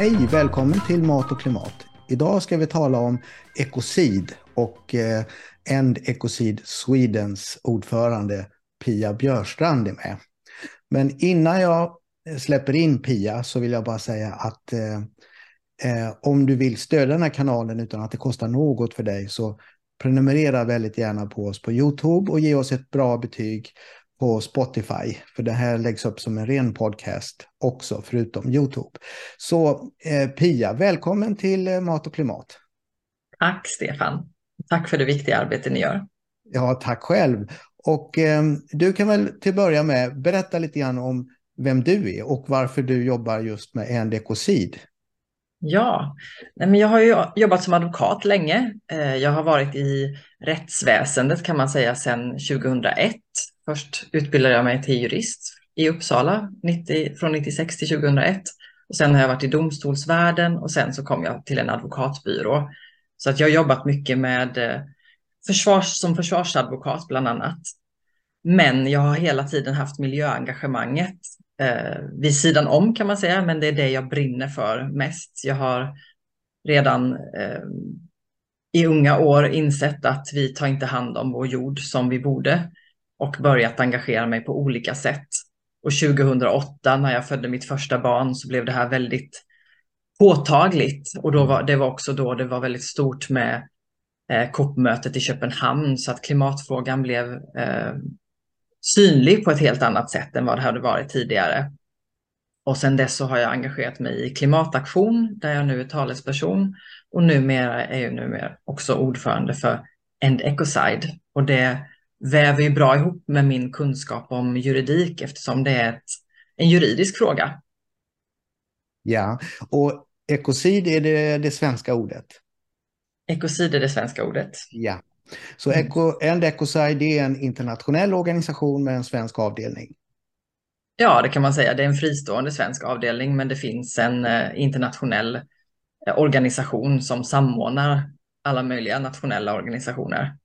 Hej, välkommen till Mat och klimat. Idag ska vi tala om ekocid och eh, End Ecocid Swedens ordförande Pia Björstrand är med. Men innan jag släpper in Pia så vill jag bara säga att eh, eh, om du vill stödja den här kanalen utan att det kostar något för dig så prenumerera väldigt gärna på oss på Youtube och ge oss ett bra betyg på Spotify, för det här läggs upp som en ren podcast också, förutom Youtube. Så eh, Pia, välkommen till eh, Mat och klimat. Tack Stefan. Tack för det viktiga arbete ni gör. Ja, tack själv. Och eh, du kan väl till att börja med berätta lite grann om vem du är och varför du jobbar just med en ekocid. Ja, men jag har ju jobbat som advokat länge. Eh, jag har varit i rättsväsendet kan man säga sedan 2001 Först utbildade jag mig till jurist i Uppsala 90, från 96 till 2001. Och sen har jag varit i domstolsvärlden och sen så kom jag till en advokatbyrå. Så att jag har jobbat mycket med eh, försvars, som försvarsadvokat bland annat. Men jag har hela tiden haft miljöengagemanget eh, vid sidan om kan man säga, men det är det jag brinner för mest. Jag har redan eh, i unga år insett att vi tar inte hand om vår jord som vi borde och börjat engagera mig på olika sätt. Och 2008 när jag födde mitt första barn så blev det här väldigt påtagligt och då var, det var också då det var väldigt stort med eh, COP-mötet i Köpenhamn så att klimatfrågan blev eh, synlig på ett helt annat sätt än vad det hade varit tidigare. Och sen dess så har jag engagerat mig i klimataktion där jag nu är talesperson och numera är jag numera också ordförande för End Ecocide och det väver ju bra ihop med min kunskap om juridik eftersom det är en juridisk fråga. Ja, och ekocid är det, det svenska ordet? Ekocid är det svenska ordet. Ja, så mm. Eco, End Ecocide är en internationell organisation med en svensk avdelning? Ja, det kan man säga. Det är en fristående svensk avdelning, men det finns en eh, internationell eh, organisation som samordnar alla möjliga nationella organisationer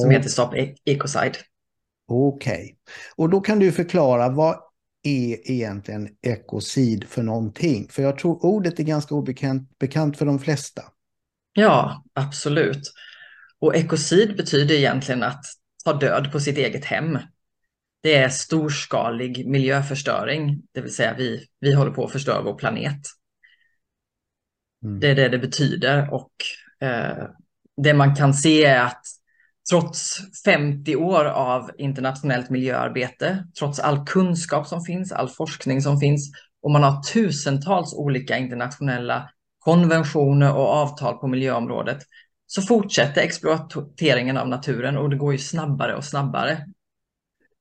som heter Stop e- Ecocide. Okej, okay. och då kan du förklara vad är egentligen ekocid för någonting? För jag tror ordet är ganska obekant bekant för de flesta. Ja, absolut. Och ekocid betyder egentligen att ta död på sitt eget hem. Det är storskalig miljöförstöring, det vill säga vi, vi håller på att förstöra vår planet. Mm. Det är det det betyder och eh, det man kan se är att trots 50 år av internationellt miljöarbete, trots all kunskap som finns, all forskning som finns och man har tusentals olika internationella konventioner och avtal på miljöområdet så fortsätter exploateringen av naturen och det går ju snabbare och snabbare.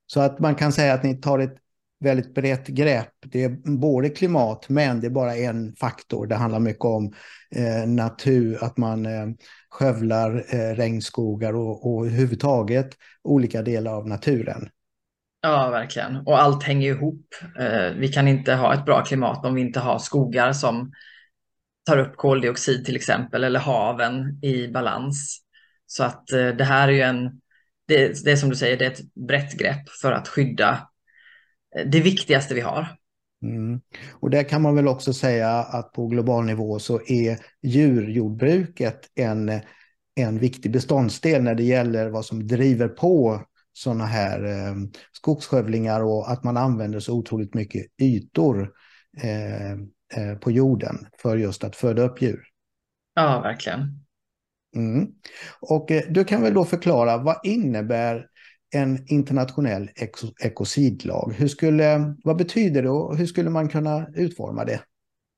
Så att man kan säga att ni tar ett väldigt brett grepp. Det är både klimat, men det är bara en faktor. Det handlar mycket om eh, natur, att man eh, skövlar eh, regnskogar och, och överhuvudtaget olika delar av naturen. Ja, verkligen. Och allt hänger ihop. Eh, vi kan inte ha ett bra klimat om vi inte har skogar som tar upp koldioxid till exempel, eller haven i balans. Så att eh, det här är ju en, det, det är som du säger, det är ett brett grepp för att skydda det viktigaste vi har. Mm. Och där kan man väl också säga att på global nivå så är djurjordbruket en, en viktig beståndsdel när det gäller vad som driver på sådana här eh, skogsskövlingar och att man använder så otroligt mycket ytor eh, eh, på jorden för just att föda upp djur. Ja, verkligen. Mm. Och eh, du kan väl då förklara vad innebär en internationell ekocidlag. Hur skulle, vad betyder det och hur skulle man kunna utforma det?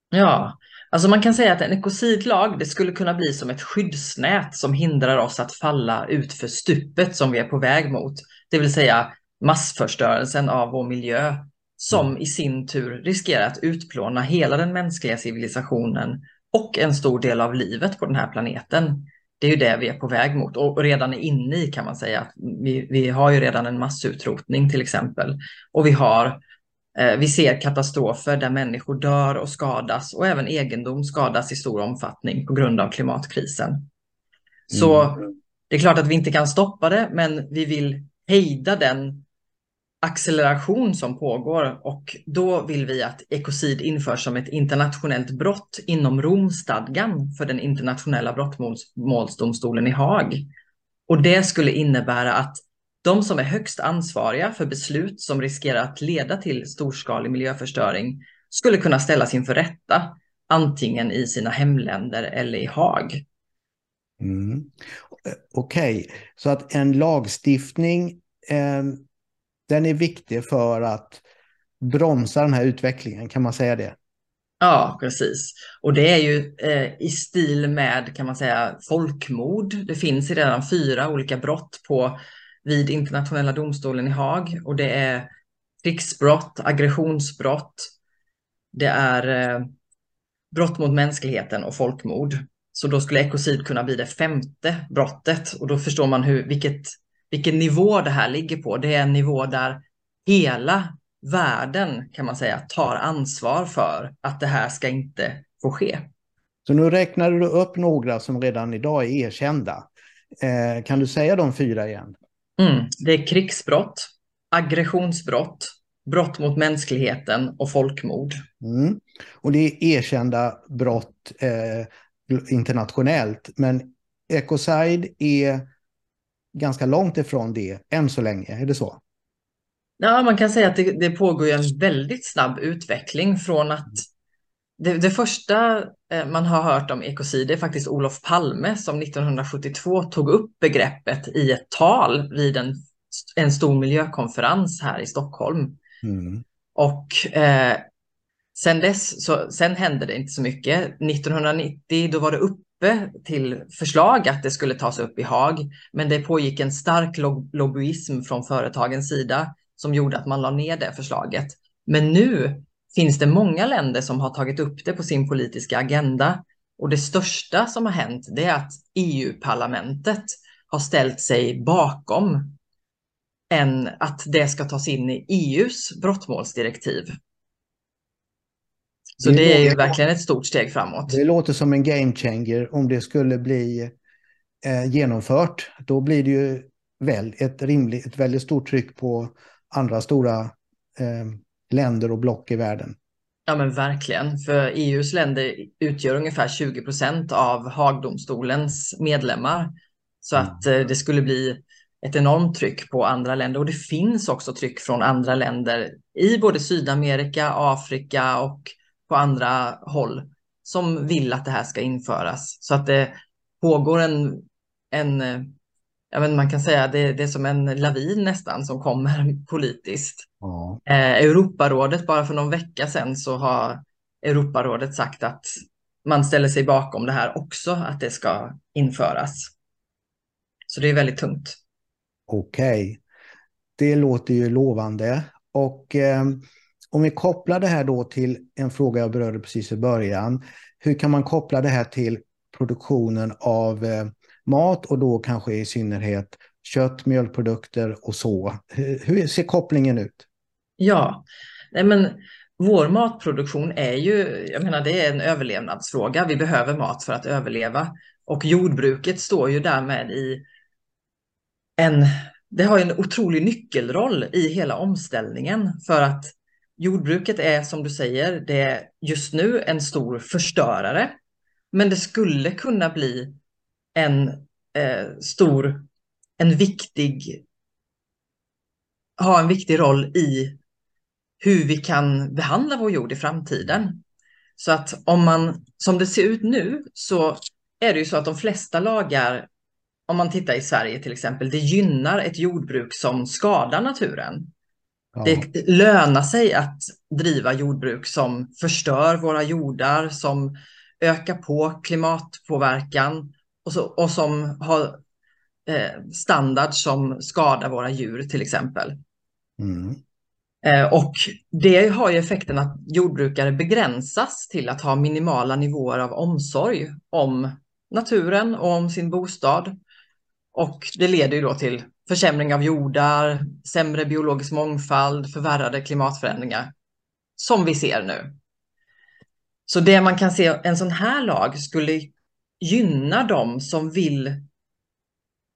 Ja, alltså man kan säga att en ekocidlag det skulle kunna bli som ett skyddsnät som hindrar oss att falla ut för stupet som vi är på väg mot. Det vill säga massförstörelsen av vår miljö som i sin tur riskerar att utplåna hela den mänskliga civilisationen och en stor del av livet på den här planeten det är ju det vi är på väg mot och redan är inne i kan man säga. Vi, vi har ju redan en massutrotning till exempel och vi har eh, vi ser katastrofer där människor dör och skadas och även egendom skadas i stor omfattning på grund av klimatkrisen. Så mm. det är klart att vi inte kan stoppa det, men vi vill hejda den acceleration som pågår och då vill vi att ekocid införs som ett internationellt brott inom Romstadgan för den internationella brottmålsdomstolen i Haag. Och det skulle innebära att de som är högst ansvariga för beslut som riskerar att leda till storskalig miljöförstöring skulle kunna ställas inför rätta, antingen i sina hemländer eller i Haag. Mm. Eh, okej, okay. så att en lagstiftning eh, den är viktig för att bromsa den här utvecklingen, kan man säga det? Ja, precis. Och det är ju eh, i stil med, kan man säga, folkmord. Det finns redan fyra olika brott på vid internationella domstolen i Haag och det är krigsbrott, aggressionsbrott, det är eh, brott mot mänskligheten och folkmord. Så då skulle ekocid kunna bli det femte brottet och då förstår man hur, vilket, vilken nivå det här ligger på. Det är en nivå där hela världen kan man säga tar ansvar för att det här ska inte få ske. Så nu räknade du upp några som redan idag är erkända. Eh, kan du säga de fyra igen? Mm, det är krigsbrott, aggressionsbrott, brott mot mänskligheten och folkmord. Mm. Och det är erkända brott eh, internationellt, men ecocide är ganska långt ifrån det än så länge, är det så? Ja, man kan säga att det, det pågår en väldigt snabb utveckling från att det, det, första eh, man har hört om ekocid är faktiskt Olof Palme som 1972 tog upp begreppet i ett tal vid en, en stor miljökonferens här i Stockholm. Mm. Och eh, sen dess, så, sen hände det inte så mycket. 1990 då var det uppe till förslag att det skulle tas upp i Haag, men det pågick en stark lobbyism från företagens sida som gjorde att man la ner det förslaget. Men nu finns det många länder som har tagit upp det på sin politiska agenda. Och det största som har hänt det är att EU-parlamentet har ställt sig bakom en, att det ska tas in i EUs brottmålsdirektiv. Så det, det är ju verkligen ett stort steg framåt. Det låter som en game changer om det skulle bli eh, genomfört. Då blir det ju väl ett, rimligt, ett väldigt stort tryck på andra stora eh, länder och block i världen. Ja men verkligen, för EUs länder utgör ungefär 20 procent av Haagdomstolens medlemmar. Så mm. att eh, det skulle bli ett enormt tryck på andra länder och det finns också tryck från andra länder i både Sydamerika, Afrika och på andra håll som vill att det här ska införas. Så att det pågår en, en jag vet, man kan säga det, det är som en lavin nästan som kommer politiskt. Ja. Eh, Europarådet, bara för någon vecka sedan så har Europarådet sagt att man ställer sig bakom det här också, att det ska införas. Så det är väldigt tungt. Okej, okay. det låter ju lovande. Och eh, om vi kopplar det här då till en fråga jag berörde precis i början. Hur kan man koppla det här till produktionen av eh, mat och då kanske i synnerhet kött, mjölkprodukter och så. Hur ser kopplingen ut? Ja, nej men vår matproduktion är ju, jag menar det är en överlevnadsfråga. Vi behöver mat för att överleva och jordbruket står ju därmed i en, det har en otrolig nyckelroll i hela omställningen för att jordbruket är som du säger, det är just nu en stor förstörare. Men det skulle kunna bli en eh, stor, en viktig, ha en viktig roll i hur vi kan behandla vår jord i framtiden. Så att om man, som det ser ut nu, så är det ju så att de flesta lagar, om man tittar i Sverige till exempel, det gynnar ett jordbruk som skadar naturen. Ja. Det lönar sig att driva jordbruk som förstör våra jordar, som ökar på klimatpåverkan och, så, och som har eh, standard som skadar våra djur till exempel. Mm. Eh, och det har ju effekten att jordbrukare begränsas till att ha minimala nivåer av omsorg om naturen och om sin bostad. Och det leder ju då till försämring av jordar, sämre biologisk mångfald, förvärrade klimatförändringar som vi ser nu. Så det man kan se, en sån här lag skulle gynna dem som vill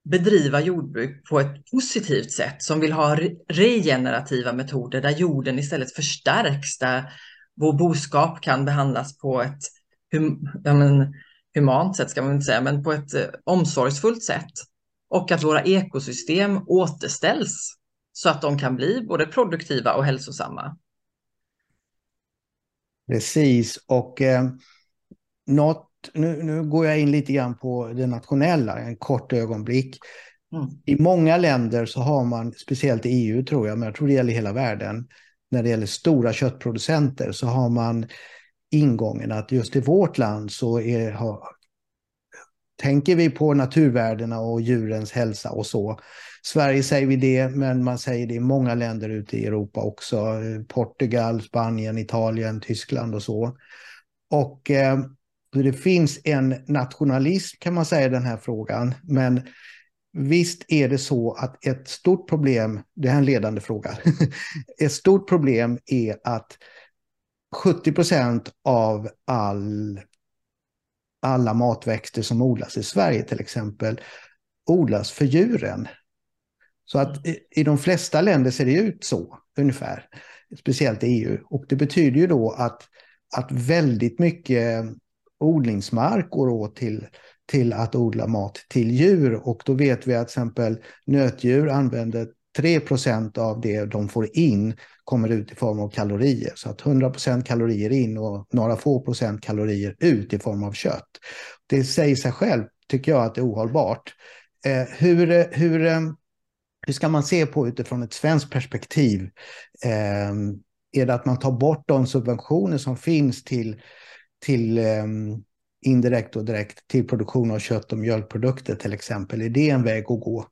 bedriva jordbruk på ett positivt sätt, som vill ha regenerativa metoder där jorden istället förstärks, där vår boskap kan behandlas på ett hum, ja, men, humant sätt, ska man inte säga, men på ett eh, omsorgsfullt sätt. Och att våra ekosystem återställs så att de kan bli både produktiva och hälsosamma. Precis, och eh, något nu, nu går jag in lite grann på det nationella, en kort ögonblick. Mm. I många länder så har man, speciellt i EU tror jag, men jag tror det gäller hela världen, när det gäller stora köttproducenter så har man ingången att just i vårt land så är, har, tänker vi på naturvärdena och djurens hälsa och så. Sverige säger vi det, men man säger det i många länder ute i Europa också. Portugal, Spanien, Italien, Tyskland och så. Och eh, det finns en nationalism kan man säga i den här frågan. Men visst är det så att ett stort problem, det här är en ledande fråga, ett stort problem är att 70 procent av all, alla matväxter som odlas i Sverige till exempel odlas för djuren. Så att i, i de flesta länder ser det ut så ungefär, speciellt i EU. Och det betyder ju då att, att väldigt mycket odlingsmark går åt till, till att odla mat till djur. Och då vet vi att till exempel nötdjur använder 3% av det de får in kommer ut i form av kalorier. Så att 100% kalorier in och några få procent kalorier ut i form av kött. Det säger sig själv, tycker jag, att det är ohållbart. Eh, hur, hur, eh, hur ska man se på utifrån ett svenskt perspektiv? Eh, är det att man tar bort de subventioner som finns till till eh, indirekt och direkt till produktion av kött och mjölkprodukter till exempel. Är det en väg att gå?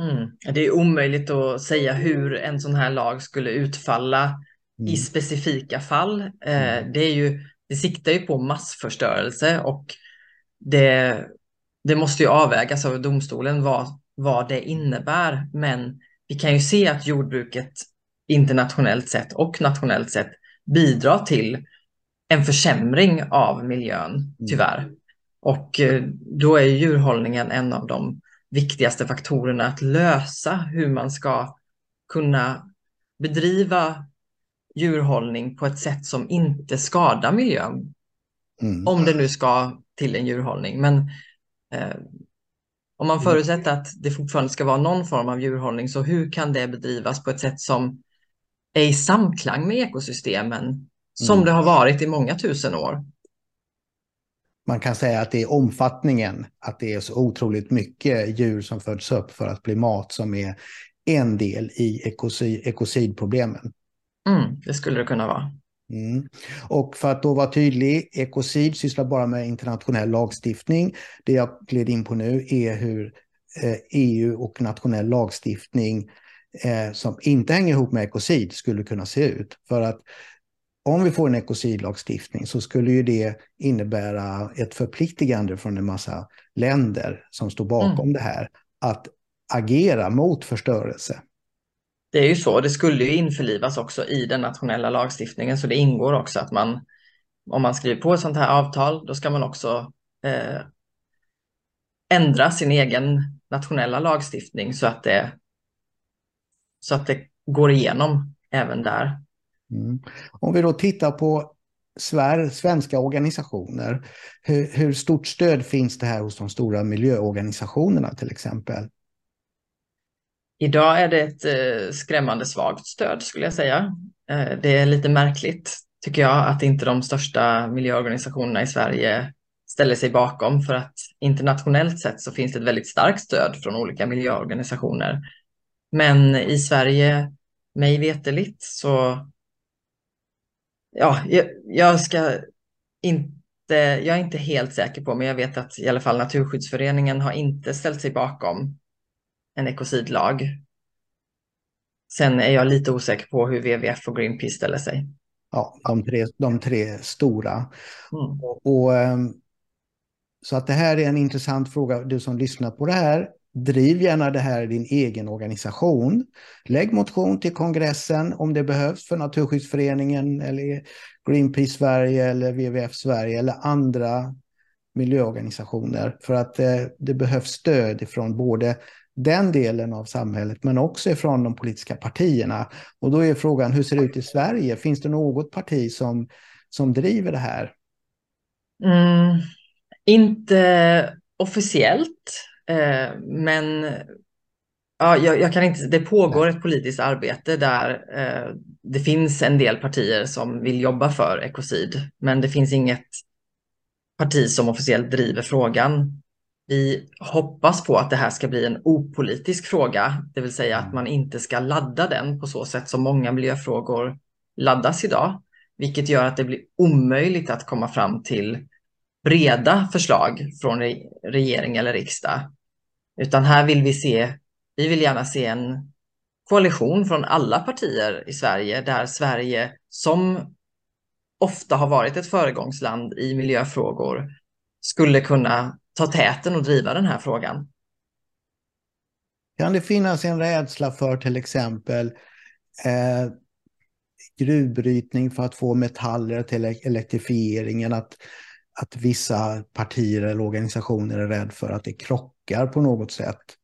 Mm. Det är omöjligt att säga hur en sån här lag skulle utfalla mm. i specifika fall. Eh, mm. det, är ju, det siktar ju på massförstörelse och det, det måste ju avvägas av domstolen vad, vad det innebär. Men vi kan ju se att jordbruket internationellt sett och nationellt sett bidrar till en försämring av miljön, mm. tyvärr. Och eh, då är djurhållningen en av de viktigaste faktorerna att lösa hur man ska kunna bedriva djurhållning på ett sätt som inte skadar miljön. Mm. Om det nu ska till en djurhållning. Men eh, om man mm. förutsätter att det fortfarande ska vara någon form av djurhållning, så hur kan det bedrivas på ett sätt som är i samklang med ekosystemen som mm. det har varit i många tusen år. Man kan säga att det är omfattningen, att det är så otroligt mycket djur som föds upp för att bli mat som är en del i ekosid, ekosidproblemen. Mm, det skulle det kunna vara. Mm. Och för att då vara tydlig, ekocid sysslar bara med internationell lagstiftning. Det jag gled in på nu är hur EU eh, e och nationell lagstiftning eh, som inte hänger ihop med ekocid skulle kunna se ut. För att om vi får en ekocidlagstiftning så skulle ju det innebära ett förpliktigande från en massa länder som står bakom mm. det här att agera mot förstörelse. Det är ju så, det skulle ju införlivas också i den nationella lagstiftningen så det ingår också att man om man skriver på ett sånt här avtal då ska man också eh, ändra sin egen nationella lagstiftning så att det så att det går igenom även där. Mm. Om vi då tittar på svenska organisationer, hur, hur, stort stöd finns det här hos de stora miljöorganisationerna till exempel? Idag är det ett eh, skrämmande svagt stöd skulle jag säga. Eh, det är lite märkligt tycker jag att inte de största miljöorganisationerna i Sverige ställer sig bakom för att internationellt sett så finns det ett väldigt starkt stöd från olika miljöorganisationer. Men i Sverige, mig veteligt, så ja, jag, jag, ska inte, jag är inte helt säker på, men jag vet att i alla fall Naturskyddsföreningen har inte ställt sig bakom en ekocidlag. Sen är jag lite osäker på hur WWF och Greenpeace ställer sig. Ja, de tre, de tre stora. Mm. Och, och, ehm, så att det här är en intressant fråga, du som lyssnar på det här. Driv gärna det här i din egen organisation. Lägg motion till kongressen om det behövs för Naturskyddsföreningen eller Greenpeace Sverige eller WWF Sverige eller andra miljöorganisationer för att eh, det behövs stöd ifrån både den delen av samhället men också ifrån de politiska partierna. Och då är frågan, hur ser det ut i Sverige? Finns det något parti som, som driver det här? Mm, inte officiellt, eh, men ja, jag, jag, kan inte, det pågår ett politiskt arbete där eh, det finns en del partier som vill jobba för ekocid, men det finns inget parti som officiellt driver frågan. Vi hoppas på att det här ska bli en opolitisk fråga, det vill säga att man inte ska ladda den på så sätt som många miljöfrågor laddas idag, vilket gör att det blir omöjligt att komma fram till breda förslag från regering eller riksdag. Utan här vill vi se, vi vill gärna se en koalition från alla partier i Sverige där Sverige som ofta har varit ett föregångsland i miljöfrågor skulle kunna ta täten och driva den här frågan. Kan det finnas en rädsla för till exempel eh, gruvbrytning för att få metaller till elektrifieringen? Att, att vissa partier eller organisationer är rädda för att det krockar på något sätt.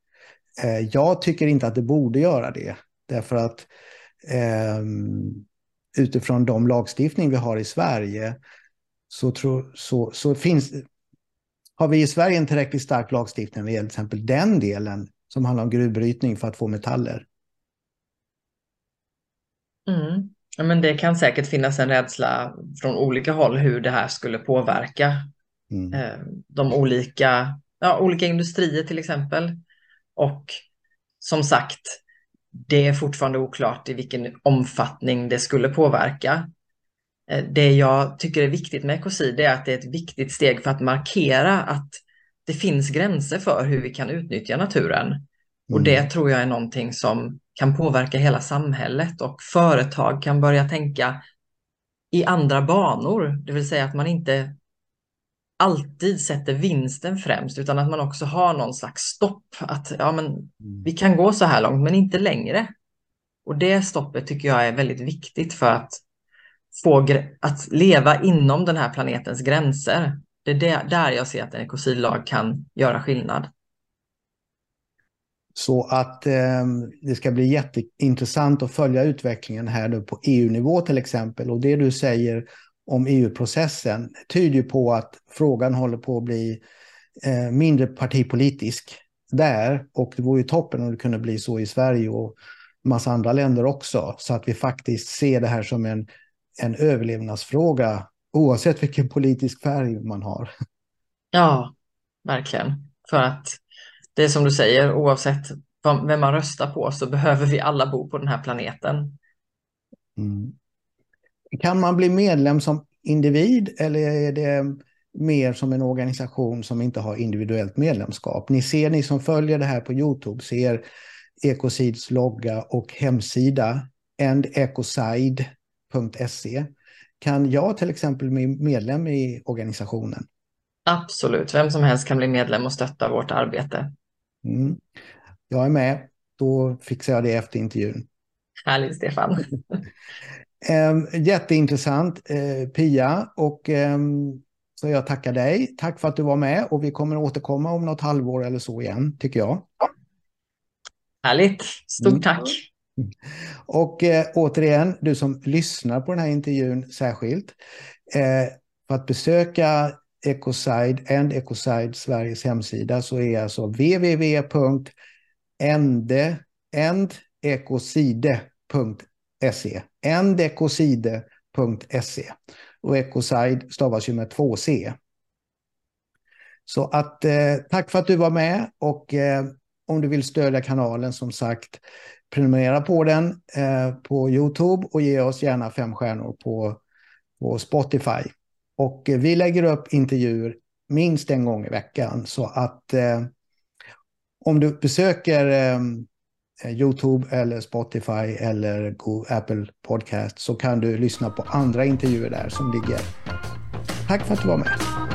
Eh, jag tycker inte att det borde göra det. Därför att eh, utifrån de lagstiftning vi har i Sverige så, tro, så, så finns, har vi i Sverige en tillräckligt stark lagstiftning när det gäller till exempel den delen som handlar om gruvbrytning för att få metaller? Mm. Ja, men det kan säkert finnas en rädsla från olika håll hur det här skulle påverka mm. eh, de olika, ja, olika industrier till exempel. Och som sagt, det är fortfarande oklart i vilken omfattning det skulle påverka. Eh, det jag tycker är viktigt med ekocid är att det är ett viktigt steg för att markera att det finns gränser för hur vi kan utnyttja naturen. Mm. Och det tror jag är någonting som kan påverka hela samhället och företag kan börja tänka i andra banor, det vill säga att man inte alltid sätter vinsten främst utan att man också har någon slags stopp. Att ja, men mm. vi kan gå så här långt men inte längre. Och det stoppet tycker jag är väldigt viktigt för att få att leva inom den här planetens gränser. Det är där jag ser att en ekocidlag kan göra skillnad. Så att eh, det ska bli jätteintressant att följa utvecklingen här nu på EU-nivå till exempel. Och det du säger om EU-processen tyder på att frågan håller på att bli eh, mindre partipolitisk där. Och det vore ju toppen om det kunde bli så i Sverige och massa andra länder också. Så att vi faktiskt ser det här som en, en överlevnadsfråga oavsett vilken politisk färg man har. Ja, verkligen. För att det är som du säger, oavsett vem man röstar på så behöver vi alla bo på den här planeten. Mm. Kan man bli medlem som individ eller är det mer som en organisation som inte har individuellt medlemskap? Ni ser, ni som följer det här på Youtube, ser Ecocids logga och hemsida endecocide.se. Kan jag till exempel bli medlem i organisationen? Absolut, vem som helst kan bli medlem och stötta vårt arbete. Mm. Jag är med, då fixar jag det efter intervjun. Härligt Stefan. Eh, jätteintressant eh, Pia och eh, så jag tackar dig. Tack för att du var med och vi kommer återkomma om något halvår eller så igen tycker jag. Härligt, stort mm. tack. Och eh, återigen, du som lyssnar på den här intervjun särskilt, eh, för att besöka Ecoside and Ecoside Sveriges hemsida så är alltså www.endecoside.se endecoside.se. Och Ecoside stavas ju med två C. Så att eh, tack för att du var med och eh, om du vill stödja kanalen som sagt prenumerera på den eh, på Youtube och ge oss gärna fem stjärnor på, på Spotify. Och eh, vi lägger upp intervjuer minst en gång i veckan så att eh, om du besöker eh, Eh, Youtube eller Spotify eller Apple Podcast så kan du lyssna på andra intervjuer där som ligger. Tack för att du var med.